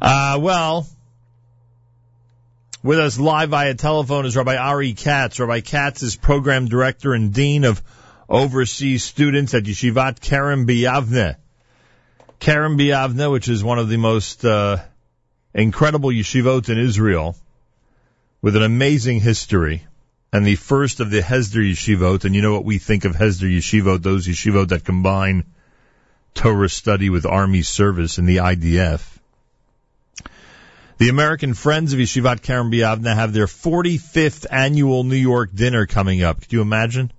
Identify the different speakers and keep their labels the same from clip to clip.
Speaker 1: Uh, well, with us live via telephone is Rabbi Ari Katz. Rabbi Katz is program director and dean of overseas students at Yeshivat Kerem B'Yavne. Kerem B'Yavne, which is one of the most uh, incredible yeshivot in Israel, with an amazing history, and the first of the Hesder yeshivot. And you know what we think of Hesder yeshivot, those yeshivot that combine Torah study with army service in the IDF. The American Friends of Yeshivat Kerem B'Yavne have their 45th annual New York dinner coming up. Could you imagine?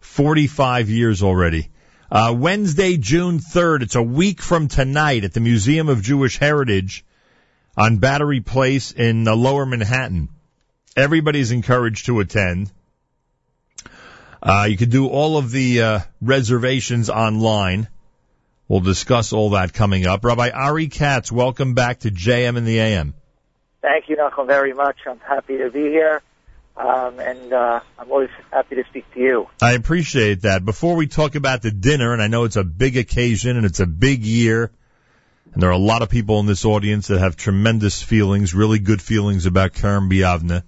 Speaker 1: 45 years already. Uh, Wednesday, June 3rd. It's a week from tonight at the Museum of Jewish Heritage on Battery Place in uh, Lower Manhattan. Everybody's encouraged to attend. Uh, you can do all of the uh, reservations online. We'll discuss all that coming up. Rabbi Ari Katz, welcome back to JM and the AM.
Speaker 2: Thank you, Nachum, very much. I'm happy to be here. Um, and uh, I'm always happy to speak to you.
Speaker 1: I appreciate that. Before we talk about the dinner, and I know it's a big occasion and it's a big year, and there are a lot of people in this audience that have tremendous feelings, really good feelings about Kerem B'Yavne.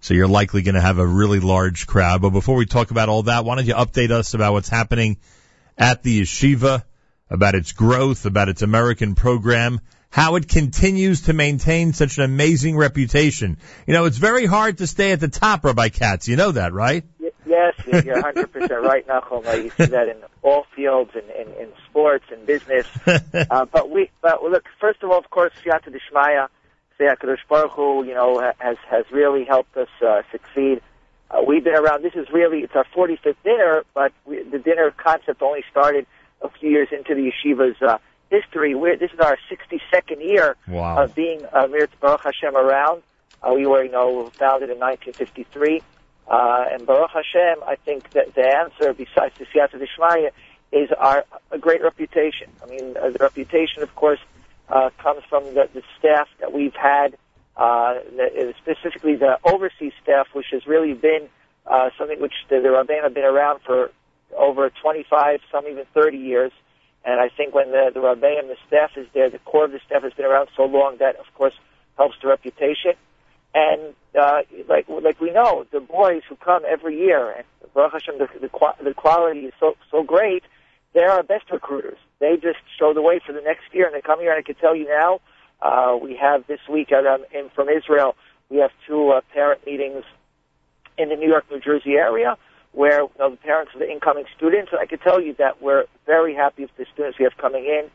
Speaker 1: So you're likely going to have a really large crowd. But before we talk about all that, why don't you update us about what's happening at the yeshiva, about its growth, about its American program, how it continues to maintain such an amazing reputation. You know, it's very hard to stay at the top, Rabbi Katz. You know that, right?
Speaker 2: Yes, you're 100% right, Nachum. You see that in all fields, in, in, in sports and business. uh, but we, but look, first of all, of course, Siyata Dishmaya, Seyakadosh Baruch Hu, you know, has, has really helped us, uh, succeed. Uh, we've been around, this is really, it's our 45th dinner, but we, the dinner concept only started a few years into the yeshiva's, uh, history. We're, this is our 62nd year
Speaker 1: wow.
Speaker 2: of being uh, Mir Baruch Hashem around. Uh, we were, you know, founded in 1953. Uh, and Baruch Hashem, I think that the answer, besides the Siyata Dishmaya, is our a great reputation. I mean, uh, the reputation, of course, uh, comes from the, the staff that we've had, uh, the, specifically the overseas staff, which has really been uh, something which the, the Rabbanim have been around for over 25, some even 30 years. And I think when the, the Rabbi and the staff is there, the core of the staff has been around so long that, of course, helps the reputation. And uh, like like we know, the boys who come every year, and Baruch Hashem, the, the, the quality is so so great. They're our best recruiters. They just show the way for the next year, and they come here. And I can tell you now, uh, we have this week out um, in, from Israel. We have two uh, parent meetings in the New York, New Jersey area where you know, the parents of the incoming students. I can tell you that we're very happy with the students we have coming in.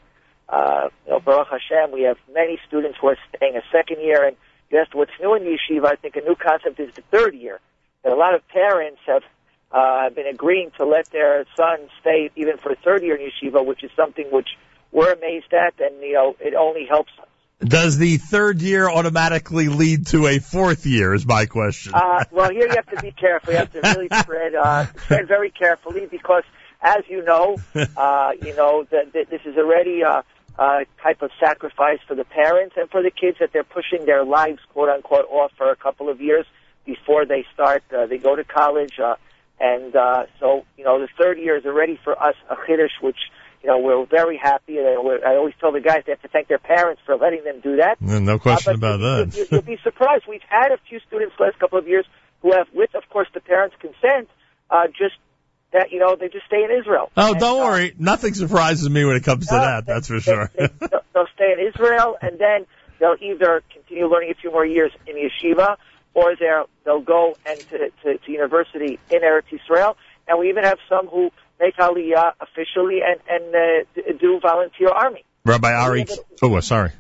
Speaker 2: Uh, you know, Baruch Hashem, we have many students who are staying a second year. And you what's new in yeshiva. I think a new concept is the third year. That a lot of parents have uh, been agreeing to let their sons stay even for a third year in yeshiva, which is something which we're amazed at, and you know, it only helps.
Speaker 1: Does the third year automatically lead to a fourth year? Is my question.
Speaker 2: Uh, well, here you have to be careful. You have to really tread uh, tread very carefully because, as you know, uh, you know that, that this is already a, a type of sacrifice for the parents and for the kids that they're pushing their lives, quote unquote, off for a couple of years before they start. Uh, they go to college, uh, and uh, so you know the third year is already for us a chiddush, which you know, we're very happy. And I always tell the guys they have to thank their parents for letting them do that.
Speaker 1: No question uh, about that.
Speaker 2: You, you'll be surprised. We've had a few students the last couple of years who have, with, of course, the parents' consent, uh, just that you know they just stay in Israel.
Speaker 1: Oh, and, don't uh, worry. Nothing surprises me when it comes to uh, that. That's for sure.
Speaker 2: They, they, they'll stay in Israel, and then they'll either continue learning a few more years in yeshiva, or they'll they'll go and to, to, to university in Eretz Israel. And we even have some who make Aliyah officially and, and uh, do volunteer army.
Speaker 1: Rabbi Ari, oh, sorry.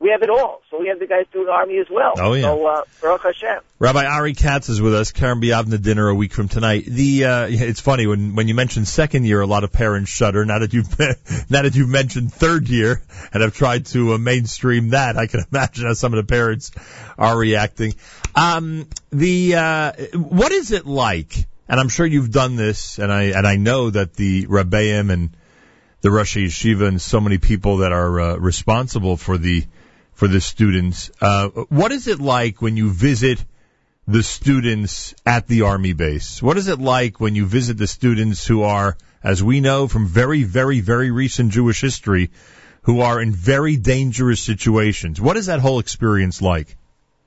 Speaker 2: We have it all. So we have the guys doing army as well.
Speaker 1: Oh, yeah.
Speaker 2: So, uh, Baruch Hashem.
Speaker 1: Rabbi Ari Katz is with us. Kerem B'Yavne dinner a week from tonight. The, uh, it's funny when, when you mention second year, a lot of parents shudder. Now that you've, now that you've mentioned third year and have tried to uh, mainstream that, I can imagine how some of the parents are reacting. Um, the, uh, what is it like? And I'm sure you've done this, and I and I know that the Rebbeim and the Rosh Yeshiva and so many people that are uh, responsible for the for the students. Uh, what is it like when you visit the students at the army base? What is it like when you visit the students who are, as we know from very, very, very recent Jewish history, who are in very dangerous situations. What is that whole experience like?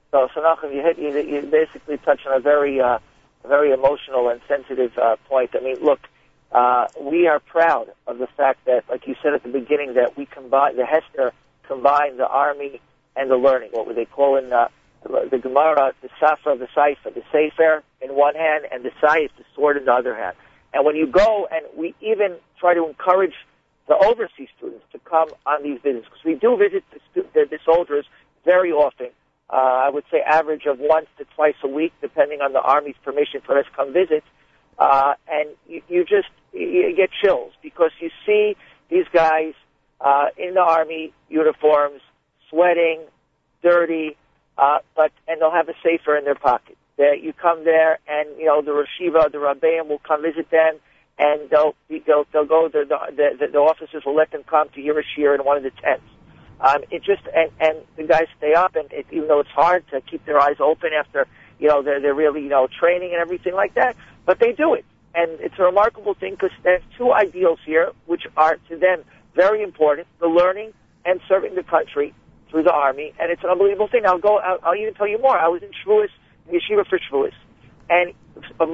Speaker 2: So, so Nachum, you hit you, you basically touched on a very uh, very emotional and sensitive uh, point. I mean, look, uh, we are proud of the fact that, like you said at the beginning, that we combine the Hesder combined the army and the learning. What would they call in uh, the Gemara, the Safra, the Saifa, the Sefer in one hand, and the Saif, the sword in the other hand. And when you go, and we even try to encourage the overseas students to come on these visits, because we do visit the, the, the soldiers very often. Uh, I would say average of once to twice a week, depending on the Army's permission for us to come visit. Uh, and you, you just you get chills because you see these guys uh, in the Army uniforms, sweating, dirty, uh, but and they'll have a safer in their pocket. That you come there, and you know the Rosh Yeshiva, the Rabbeim will come visit them, and they'll they'll they'll go. The the, the, officers will let them come to hear in one of the tents. Um, it just and and the guys stay up, and it, even though it's hard to keep their eyes open after you know they're they're really you know training and everything like that, but they do it, and it's a remarkable thing because there's two ideals here which are to them very important: the learning and serving the country through the army, and it's an unbelievable thing. I'll go. I'll, I'll even tell you more. I was in Shavuos, yeshiva for Shavuos, and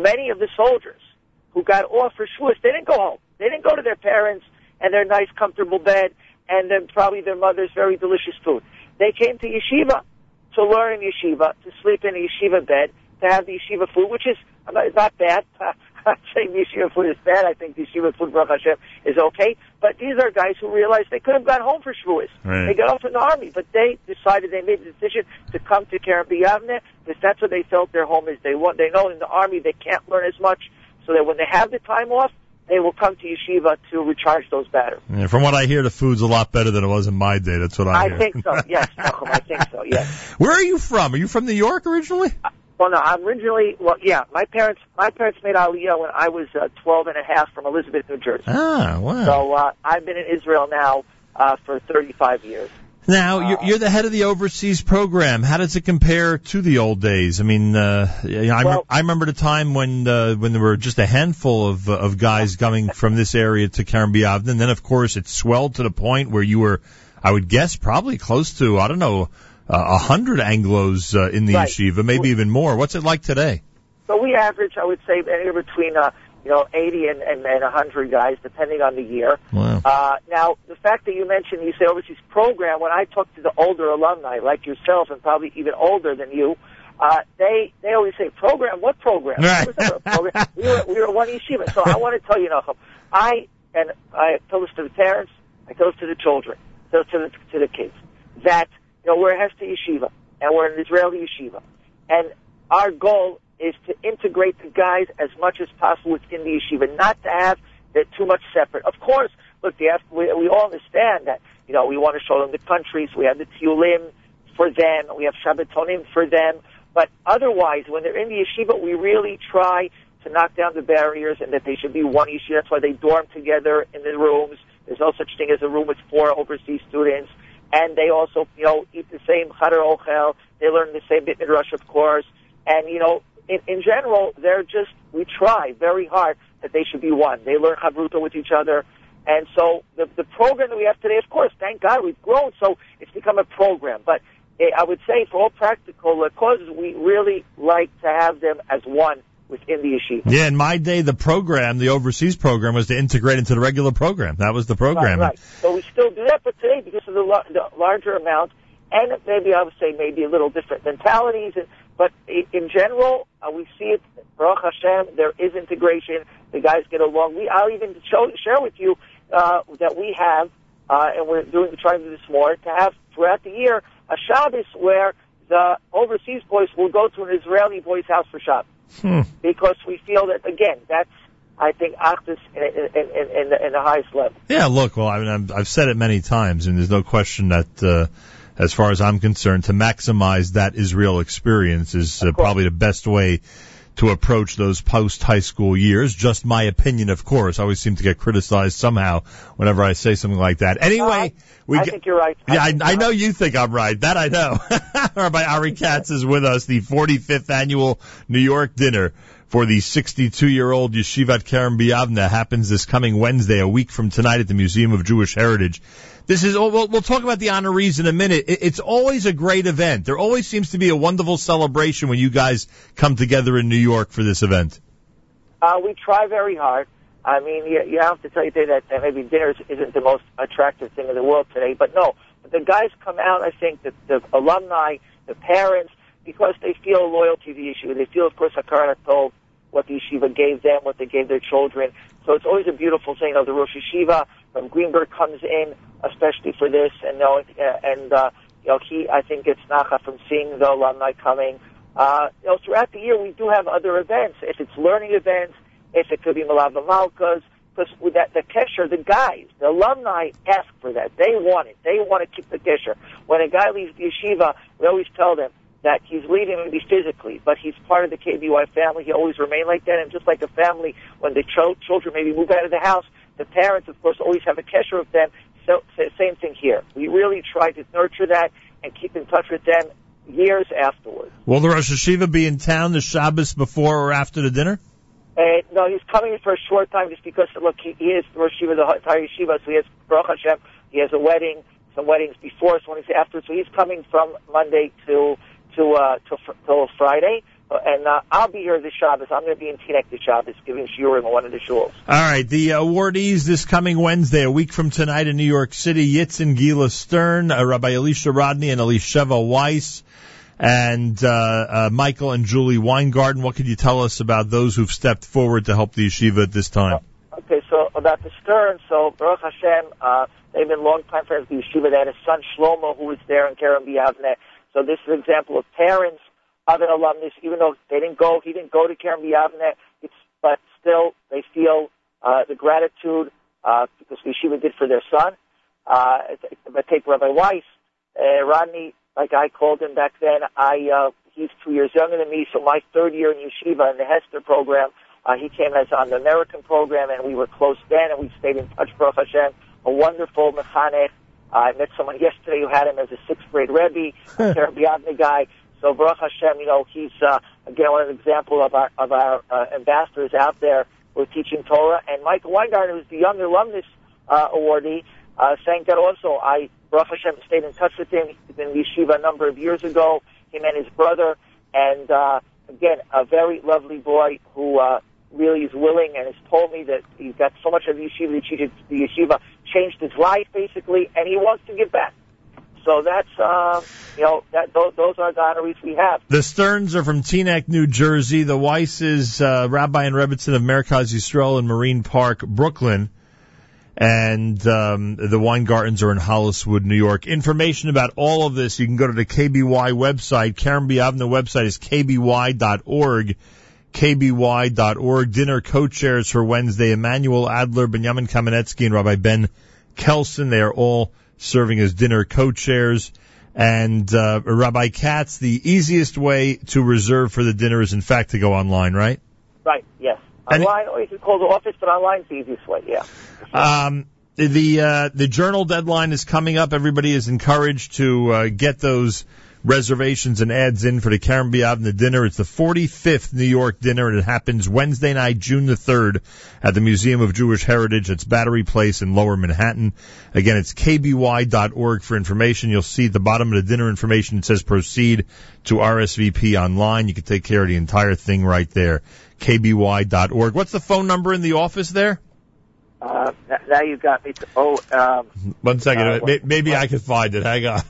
Speaker 2: many of the soldiers who got off for Shavuos, they didn't go home. They didn't go to their parents and their nice, comfortable bed and then probably their mother's very delicious food. They came to yeshiva to learn in yeshiva, to sleep in a yeshiva bed, to have the yeshiva food, which is not bad. I'm not saying yeshiva food is bad. I think yeshiva food, Baruch Hashem, is okay. But these are guys who realized they could have gone home for Shavuos.
Speaker 1: Right.
Speaker 2: They got off in the army, but they decided they made the decision to come to Kerem B'Yavneh because that's what they felt their home is. They want, they know in the army they can't learn as much, so that when they have the time off, they will come to yeshiva to recharge those batteries.
Speaker 1: Yeah, from what I hear, the food's a lot better than it was in my day. That's what I,
Speaker 2: I
Speaker 1: hear.
Speaker 2: think so. Yes, Malcolm, I think so. Yes.
Speaker 1: Where are you from? Are you from New York originally?
Speaker 2: Well, no, I'm originally, well, yeah, my parents, my parents made Aliyah when I was uh, 12 and a half from Elizabeth, New Jersey.
Speaker 1: Ah, wow.
Speaker 2: So, uh, I've been in Israel now, uh, for 35 years.
Speaker 1: Now you're, you're the head of the overseas program. How does it compare to the old days? I mean, uh, I,
Speaker 2: Well-
Speaker 1: I remember the time when uh, when there were just a handful of uh, of guys coming from this area to Kerem B'Yavne, and then of course it swelled to the point where you were, I would guess, probably close to I don't know uh, a hundred Anglo's uh, in the
Speaker 2: Right.
Speaker 1: yeshiva, maybe even more. What's it like today?
Speaker 2: So we average, I would say, anywhere between, uh, you know, 80 and, and, and 100 guys, depending on the year.
Speaker 1: Wow.
Speaker 2: Uh, now, the fact that you mentioned, you say overseas program, when I talk to the older alumni, like yourself and probably even older than you, uh, they, they always say, program? What program?
Speaker 1: Right.
Speaker 2: Program? we, were, we were one yeshiva. So I want to tell you, Nachum, I, and I tell this to the parents, I tell this to the children, tell this to the, to the kids, that, you know, we're a Hesder yeshiva, and we're an Israeli yeshiva. And our goal is to integrate the guys as much as possible within the yeshiva, not to have that too much separate. Of course, look, have, we, we all understand that, you know, we want to show them the countries, we have the Tiyulim for them, we have Shabbatonim for them, but otherwise, when they're in the yeshiva, we really try to knock down the barriers and that they should be one yeshiva. That's why they dorm together in the rooms. There's no such thing as a room with four overseas students. And they also, you know, eat the same Chadar Ochel. They learn the same Beit Midrash, of course. And, you know, in, in general, they're just, we try very hard that they should be one. They learn Chavruta with each other. And so the, the program that we have today, of course, thank God we've grown, so it's become a program. But eh, I would say for all practical uh, causes, we really like to have them as one within the yeshiva.
Speaker 1: Yeah, in my day, the program, the overseas program, was to integrate into the regular program. That was the program.
Speaker 2: Right, right. So we still do that, but today, because of the, the larger amount, and maybe I would say maybe a little different mentalities, and, but in general, uh, we see it. Baruch Hashem, there is integration. The guys get along. We, I'll even show, share with you uh, that we have, uh, and we're doing trying to do this more to have throughout the year a Shabbos where the overseas boys will go to an Israeli boys' house for Shabbos
Speaker 1: Hmm.
Speaker 2: because we feel that again that's I think Achdus in, in, in, in, the, in the highest level.
Speaker 1: Yeah, look, well, I mean, I'm- I've said it many times, and there's no question that, uh, as far as I'm concerned, to maximize that Israel experience is uh, probably the best way to approach those post high school years. Just my opinion, of course. I always seem to get criticized somehow whenever I say something like that. Anyway, we
Speaker 2: I
Speaker 1: get-
Speaker 2: think you're right.
Speaker 1: yeah, I, I know
Speaker 2: right.
Speaker 1: you think I'm right. That I know. Rabbi Ari Katz is with us, the 45th annual New York dinner for the 62-year-old Yeshivat Kerem B'Yavne happens this coming Wednesday, a week from tonight at the Museum of Jewish Heritage. This is, oh, we'll, we'll talk about the honorees in a minute. It, it's always a great event. There always seems to be a wonderful celebration when you guys come together in New York for this event.
Speaker 2: Uh, we try very hard. I mean, you, you have to tell you today that, that maybe dinner isn't the most attractive thing in the world today, but no. The guys come out, I think, the, the alumni, the parents, because they feel loyalty to the yeshiva. They feel, of course, Hakarat told what the yeshiva gave them, what they gave their children. So it's always a beautiful thing. Know, the Rosh Yeshiva from Greenberg comes in, especially for this, and and uh, you know, he I think gets nacha from seeing the alumni coming. Uh, you know, throughout the year we do have other events. If it's learning events, if it could be Malava Malkas, because with that the kesher, the guys, the alumni ask for that. They want it. They want to keep the kesher. When a guy leaves the yeshiva, we always tell them that he's leaving maybe physically, but he's part of the KBY family. He always remain like that, and just like a family, when the ch- children maybe move out of the house, the parents, of course, always have a kesher of them. So, same thing here. We really try to nurture that and keep in touch with them years afterwards.
Speaker 1: Will the Rosh Yeshiva be in town the Shabbos before or after the dinner?
Speaker 2: Uh, no, he's coming in for a short time just because, look, he, he is Rosh Yeshiva, the entire yeshiva, so he has Baruch Hashem, he has a wedding, some weddings before, so when he's after, so he's coming from Monday to to uh, to till Friday. Uh, and uh, I'll be here this Shabbos. I'm going to be in Teaneck this Shabbos giving shiurim in one of the shuls.
Speaker 1: All right, the awardees this coming Wednesday, a week from tonight in New York City, Yitz and Gila Stern, uh, Rabbi Elisha Rodney, and Elisheva Weiss, and uh, uh, Michael and Julie Weingarten. What could you tell us about those who've stepped forward to help the yeshiva at this time?
Speaker 2: Okay, so about the Stern, so Baruch Hashem, uh, they've been long time friends of the yeshiva. They had a son Shlomo who was there in Kerem B'Yavne. So this is an example of parents of an alumnus, even though they didn't go, he didn't go to Kerem B'Yavne, it's, but still they feel uh, the gratitude uh, because the yeshiva did for their son. Uh, but take Rabbi Weiss, uh, Rodney, like I called him back then, I uh, he's two years younger than me, so my third year in yeshiva in the Hesder program, uh, he came as on the American program, and we were close then, and we stayed in touch, Baruch Hashem. A wonderful mechanech, I met someone yesterday who had him as a sixth grade Rebbe, a Terabiyavne guy. So Baruch Hashem, you know, he's uh, again one example of our of our uh, ambassadors out there who are teaching Torah. And Michael Weingarten, who's the young alumnus uh, awardee, uh, saying that also. I Baruch Hashem stayed in touch with him. He's been in yeshiva a number of years ago. Him and his brother, and uh, again, a very lovely boy who uh, really is willing and has told me that he's got so much of the yeshiva, the yeshiva changed his life basically, and he wants to give back. So that's, um, you know, that those, those are the honorees we have.
Speaker 1: The Sterns are from Teaneck, New Jersey. The Weisses, uh, Rabbi and Rebbitzin of Merkaz Yisrael in Marine Park, Brooklyn. And um, the Weingartens are in Holliswood, New York. Information about all of this, you can go to the KBY website. Kerem B'Yavne website is kby.org kby.org. Dinner co-chairs for Wednesday, Emmanuel Adler, Benjamin Kamenetsky, and Rabbi Ben Kelson. They are all serving as dinner co-chairs. And uh, Rabbi Katz, the easiest way to reserve for the dinner is, in fact, to go online, right?
Speaker 2: Right. Yes. Online, or you can call the office, but online is the easiest way. Yeah.
Speaker 1: Um, the uh, the journal deadline is coming up. Everybody is encouraged to uh, get those reservations and ads in for the Kerem B'Yavne dinner. It's the 45th New York dinner, and it happens Wednesday night, June the 3rd, at the Museum of Jewish Heritage. It's Battery Place in Lower Manhattan. Again, it's kby.org for information. You'll see at the bottom of the dinner information, it says proceed to RSVP online. You can take care of the entire thing right there. kby.org. What's the phone number in the office there?
Speaker 2: Uh, now you got me. To, oh, um,
Speaker 1: one second. Uh, maybe I can find it. Hang on.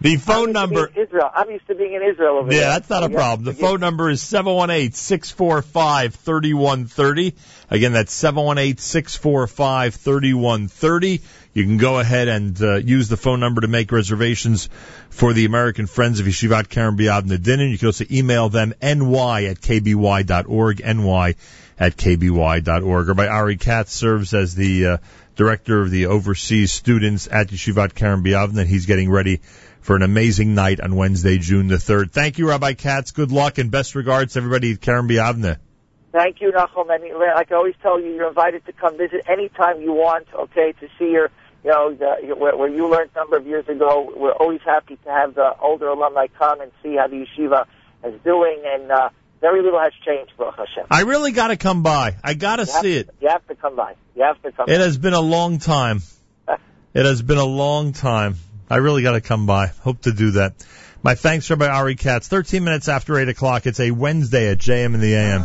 Speaker 1: The phone number.
Speaker 2: Israel. I'm used to being in Israel over there.
Speaker 1: yeah,
Speaker 2: there.
Speaker 1: that's not a problem. The phone number is seven one eight six four five thirty one thirty. Again, that's seven one eight six four five thirty one thirty. You can go ahead and uh, use the phone number to make reservations for the American Friends of Yeshivat Kerem B'Yavne dinner. You can also email them ny at kby.org, ny at kby.org. Or by Ari Katz serves as the uh, director of the overseas students at Yeshivat Kerem B'Yavne. He's getting ready for an amazing night on Wednesday, June the 3rd. Thank you, Rabbi Katz. Good luck and best regards to everybody at Kerem B'Yavne.
Speaker 2: Thank you, Nachum. And like I always tell you, you're invited to come visit anytime you want, okay, to see your, you know, the, where, where you learned a number of years ago. We're always happy to have the older alumni come and see how the yeshiva is doing. And, uh, very little has changed, Baruch Hashem.
Speaker 1: I really got to come by. I got to see
Speaker 2: it. You have to come by. You have to come.
Speaker 1: It by. has been a long time. It has been a long time. I really got to come by. Hope to do that. My thanks, Rabbi Ari Katz. 13 minutes after 8 o'clock. It's a Wednesday at JM in the AM.